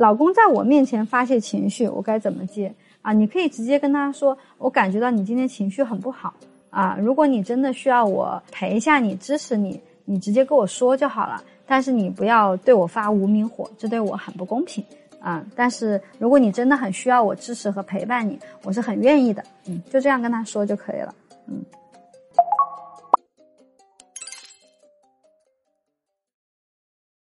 老公在我面前发泄情绪我该怎么接？啊你可以直接跟他说我感觉到你今天情绪很不好。啊如果你真的需要我陪一下你支持你你直接跟我说就好了。但是你不要对我发无名火这对我很不公平。啊但是如果你真的很需要我支持和陪伴你我是很愿意的。嗯就这样跟他说就可以了。嗯。